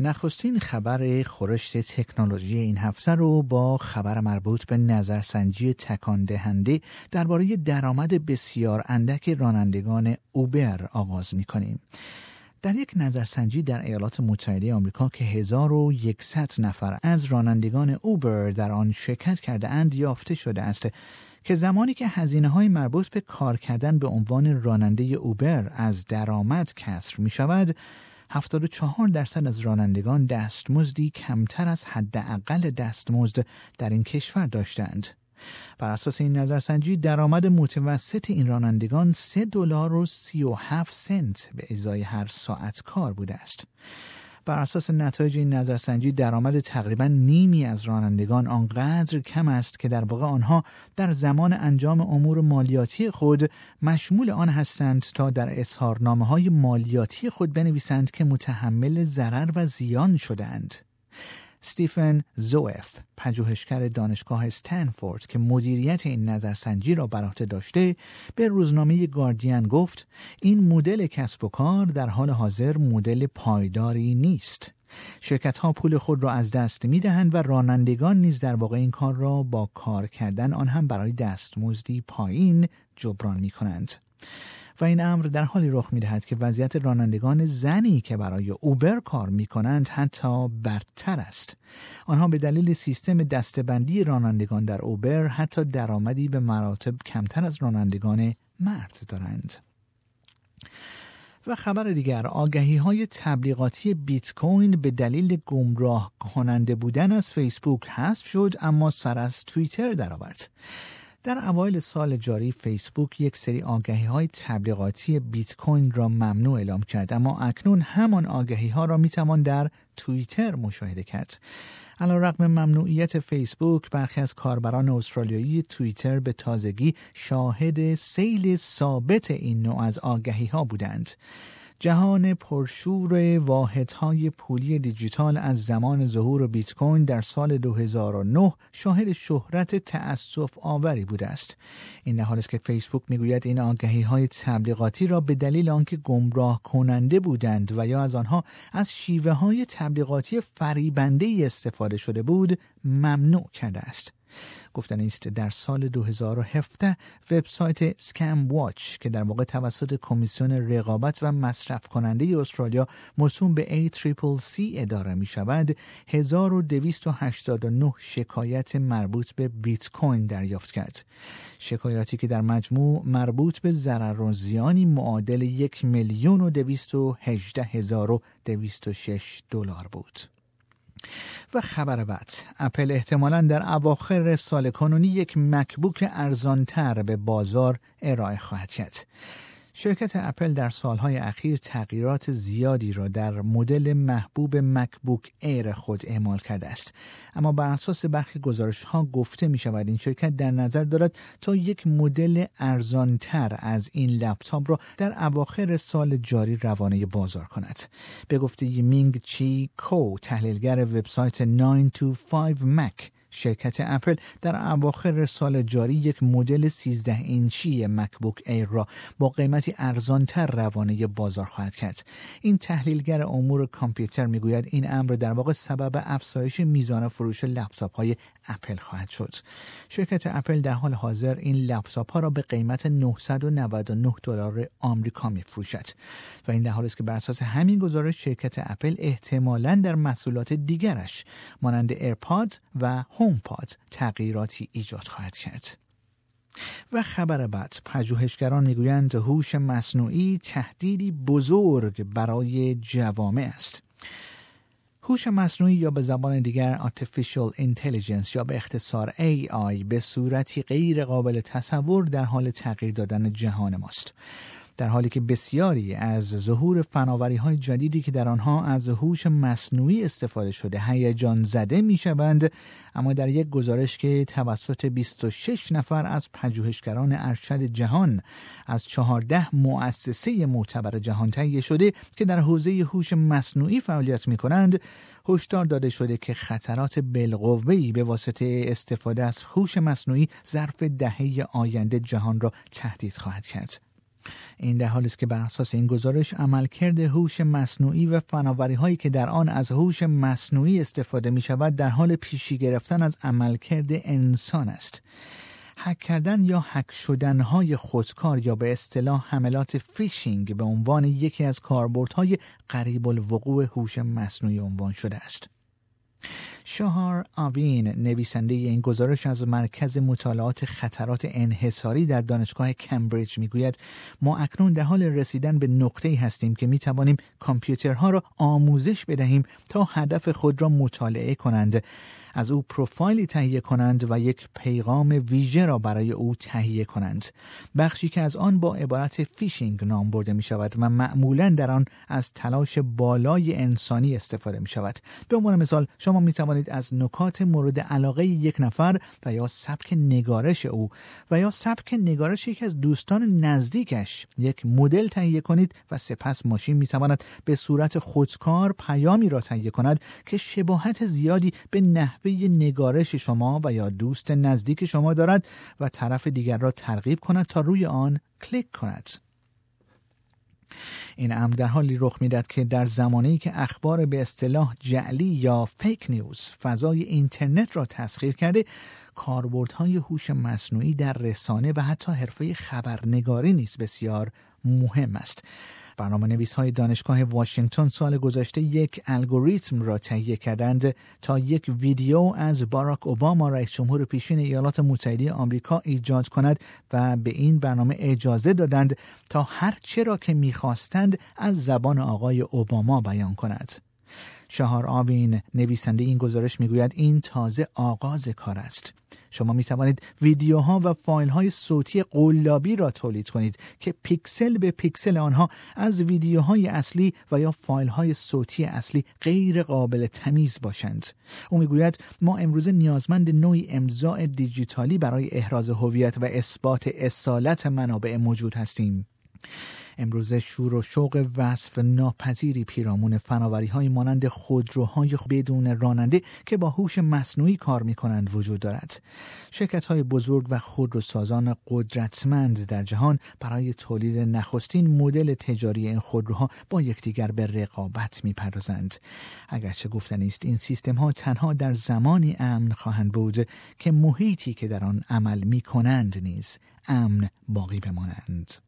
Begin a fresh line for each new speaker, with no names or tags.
نخستین خبر خورشت تکنولوژی این هفته رو با خبر مربوط به نظرسنجی تکان دهنده درباره درآمد بسیار اندک رانندگان اوبر آغاز می کنیم. در یک نظرسنجی در ایالات متحده آمریکا که 1100 نفر از رانندگان اوبر در آن شرکت کرده اند یافته شده است که زمانی که هزینه های مربوط به کار کردن به عنوان راننده اوبر از درآمد کسر می شود 74 درصد از رانندگان دستمزدی کمتر از حداقل دستمزد در این کشور داشتند. بر اساس این نظرسنجی درآمد متوسط این رانندگان 3 دلار و 37 سنت به ازای هر ساعت کار بوده است. بر اساس نتایج این نظرسنجی درآمد تقریبا نیمی از رانندگان آنقدر کم است که در واقع آنها در زمان انجام امور مالیاتی خود مشمول آن هستند تا در اظهارنامه های مالیاتی خود بنویسند که متحمل ضرر و زیان شدند. ستیفن زوف پژوهشگر دانشگاه استنفورد که مدیریت این نظرسنجی را بر عهده داشته به روزنامه گاردین گفت این مدل کسب و کار در حال حاضر مدل پایداری نیست شرکت ها پول خود را از دست می دهند و رانندگان نیز در واقع این کار را با کار کردن آن هم برای دستمزدی پایین جبران می کنند. و این امر در حالی رخ می دهد که وضعیت رانندگان زنی که برای اوبر کار می کنند حتی بدتر است. آنها به دلیل سیستم دستبندی رانندگان در اوبر حتی درآمدی به مراتب کمتر از رانندگان مرد دارند. و خبر دیگر آگهی های تبلیغاتی بیت کوین به دلیل گمراه کننده بودن از فیسبوک حذف شد اما سر از توییتر درآورد. در اوایل سال جاری فیسبوک یک سری آگهی های تبلیغاتی بیت کوین را ممنوع اعلام کرد اما اکنون همان آگهی ها را می توان در توییتر مشاهده کرد. علا رقم ممنوعیت فیسبوک برخی از کاربران استرالیایی توییتر به تازگی شاهد سیل ثابت این نوع از آگهی ها بودند. جهان پرشور واحدهای پولی دیجیتال از زمان ظهور بیت کوین در سال 2009 شاهد شهرت تأسف آوری بوده است. این در حالی است که فیسبوک می‌گوید این آگهی های تبلیغاتی را به دلیل آنکه گمراه کننده بودند و یا از آنها از شیوه های تبلیغاتی فریبنده استفاده شده بود ممنوع کرده است. گفتن است در سال 2017 وبسایت سکم واچ که در واقع توسط کمیسیون رقابت و مصرف کننده استرالیا موسوم به ACCC اداره می شود 1289 شکایت مربوط به بیت کوین دریافت کرد شکایاتی که در مجموع مربوط به ضرر و زیانی معادل یک میلیون و دویست و هجده هزار و دویست و شش دلار بود. و خبر بعد. اپل احتمالا در اواخر سال کنونی یک مکبوک ارزانتر به بازار ارائه خواهد کرد. شرکت اپل در سالهای اخیر تغییرات زیادی را در مدل محبوب مکبوک ایر خود اعمال کرده است. اما بر اساس برخی گزارش ها گفته می شود این شرکت در نظر دارد تا یک مدل ارزانتر از این لپتاپ را در اواخر سال جاری روانه بازار کند. به گفته مینگ چی کو تحلیلگر وبسایت 9to5Mac شرکت اپل در اواخر سال جاری یک مدل 13 اینچی MacBook Air را با قیمتی ارزانتر روانه بازار خواهد کرد. این تحلیلگر امور کامپیوتر می‌گوید این امر در واقع سبب افزایش میزان فروش لپتاپ های اپل خواهد شد. شرکت اپل در حال حاضر این لپتاپ ها را به قیمت 999 دلار آمریکا میفروشد و این در حالی است که بر اساس همین گزارش شرکت اپل احتمالا در محصولات دیگرش مانند AirPod و HomePod تغییراتی ایجاد خواهد کرد. و خبر بعد پژوهشگران می‌گویند هوش مصنوعی تهدیدی بزرگ برای جوامع است. هوش مصنوعی یا به زبان دیگر Artificial Intelligence یا به اختصار AI به صورتی غیر قابل تصور در حال تغییر دادن جهان ماست. در حالی که بسیاری از ظهور فناوری های جدیدی که در آنها از هوش مصنوعی استفاده شده هیجان زده می شوند اما در یک گزارش که توسط 26 نفر از پژوهشگران ارشد جهان از 14 مؤسسه معتبر جهان تهیه شده که در حوزه هوش مصنوعی فعالیت می کنند هشدار داده شده که خطرات بالقوه‌ای به واسطه استفاده از هوش مصنوعی ظرف دهه آینده جهان را تهدید خواهد کرد. این در حالی است که بر اساس این گزارش عملکرد هوش مصنوعی و فناوری هایی که در آن از هوش مصنوعی استفاده می شود در حال پیشی گرفتن از عملکرد انسان است. حک کردن یا حک شدن های خودکار یا به اصطلاح حملات فیشینگ به عنوان یکی از کاربردهای قریب الوقوع هوش مصنوعی عنوان شده است. شهار آوین نویسنده این گزارش از مرکز مطالعات خطرات انحصاری در دانشگاه کمبریج می‌گوید ما اکنون در حال رسیدن به نقطه هستیم که می توانیم کامپیوترها را آموزش بدهیم تا هدف خود را مطالعه کنند. از او پروفایلی تهیه کنند و یک پیغام ویژه را برای او تهیه کنند. بخشی که از آن با عبارت فیشینگ نام برده می شود و معمولا در آن از تلاش بالای انسانی استفاده می شود به عنوان مثال شما می توانید از نکات مورد علاقه یک نفر و یا سبک نگارش او و یا سبک نگارش یکی از دوستان نزدیکش یک مدل تهیه کنید و سپس ماشین می تواند به صورت خودکار پیامی را تهیه کند که شباهت زیادی به نحوه نگارش شما و یا دوست نزدیک شما دارد و طرف دیگر را ترغیب کند تا روی آن کلیک کند. این امر در حالی رخ می‌داد که در زمانی که اخبار به اصطلاح جعلی یا فیک نیوز فضای اینترنت را تسخیر کرده کاربردهای هوش مصنوعی در رسانه و حتی حرفه خبرنگاری نیز بسیار مهم است برنامه نویس های دانشگاه واشنگتن سال گذشته یک الگوریتم را تهیه کردند تا یک ویدیو از باراک اوباما رئیس جمهور پیشین ایالات متحده آمریکا ایجاد کند و به این برنامه اجازه دادند تا هر چه را که می‌خواستند از زبان آقای اوباما بیان کند. شهار آوین نویسنده این گزارش می‌گوید این تازه آغاز کار است. شما می توانید ویدیوها و فایل های صوتی قلابی را تولید کنید که پیکسل به پیکسل آنها از ویدیوهای اصلی و یا فایل های صوتی اصلی غیر قابل تمیز باشند. او می‌گوید ما امروزه نیازمند نوعی امضاع دیجیتالی برای احراز هویت و اثبات اصالت منابع موجود هستیم. امروزه شور و شوق وصف ناپذیری پیرامون فناوری های مانند خودروهای بدون راننده که با هوش مصنوعی کار می کنند وجود دارد. شرکت های بزرگ و خودروسازان قدرتمند در جهان برای تولید نخستین مدل تجاری این خودروها با یکدیگر به رقابت می پردازند. اگرچه گفتنی است این سیستم ها تنها در زمانی امن خواهند بود که محیطی که در آن عمل می کنند نیز امن باقی بمانند.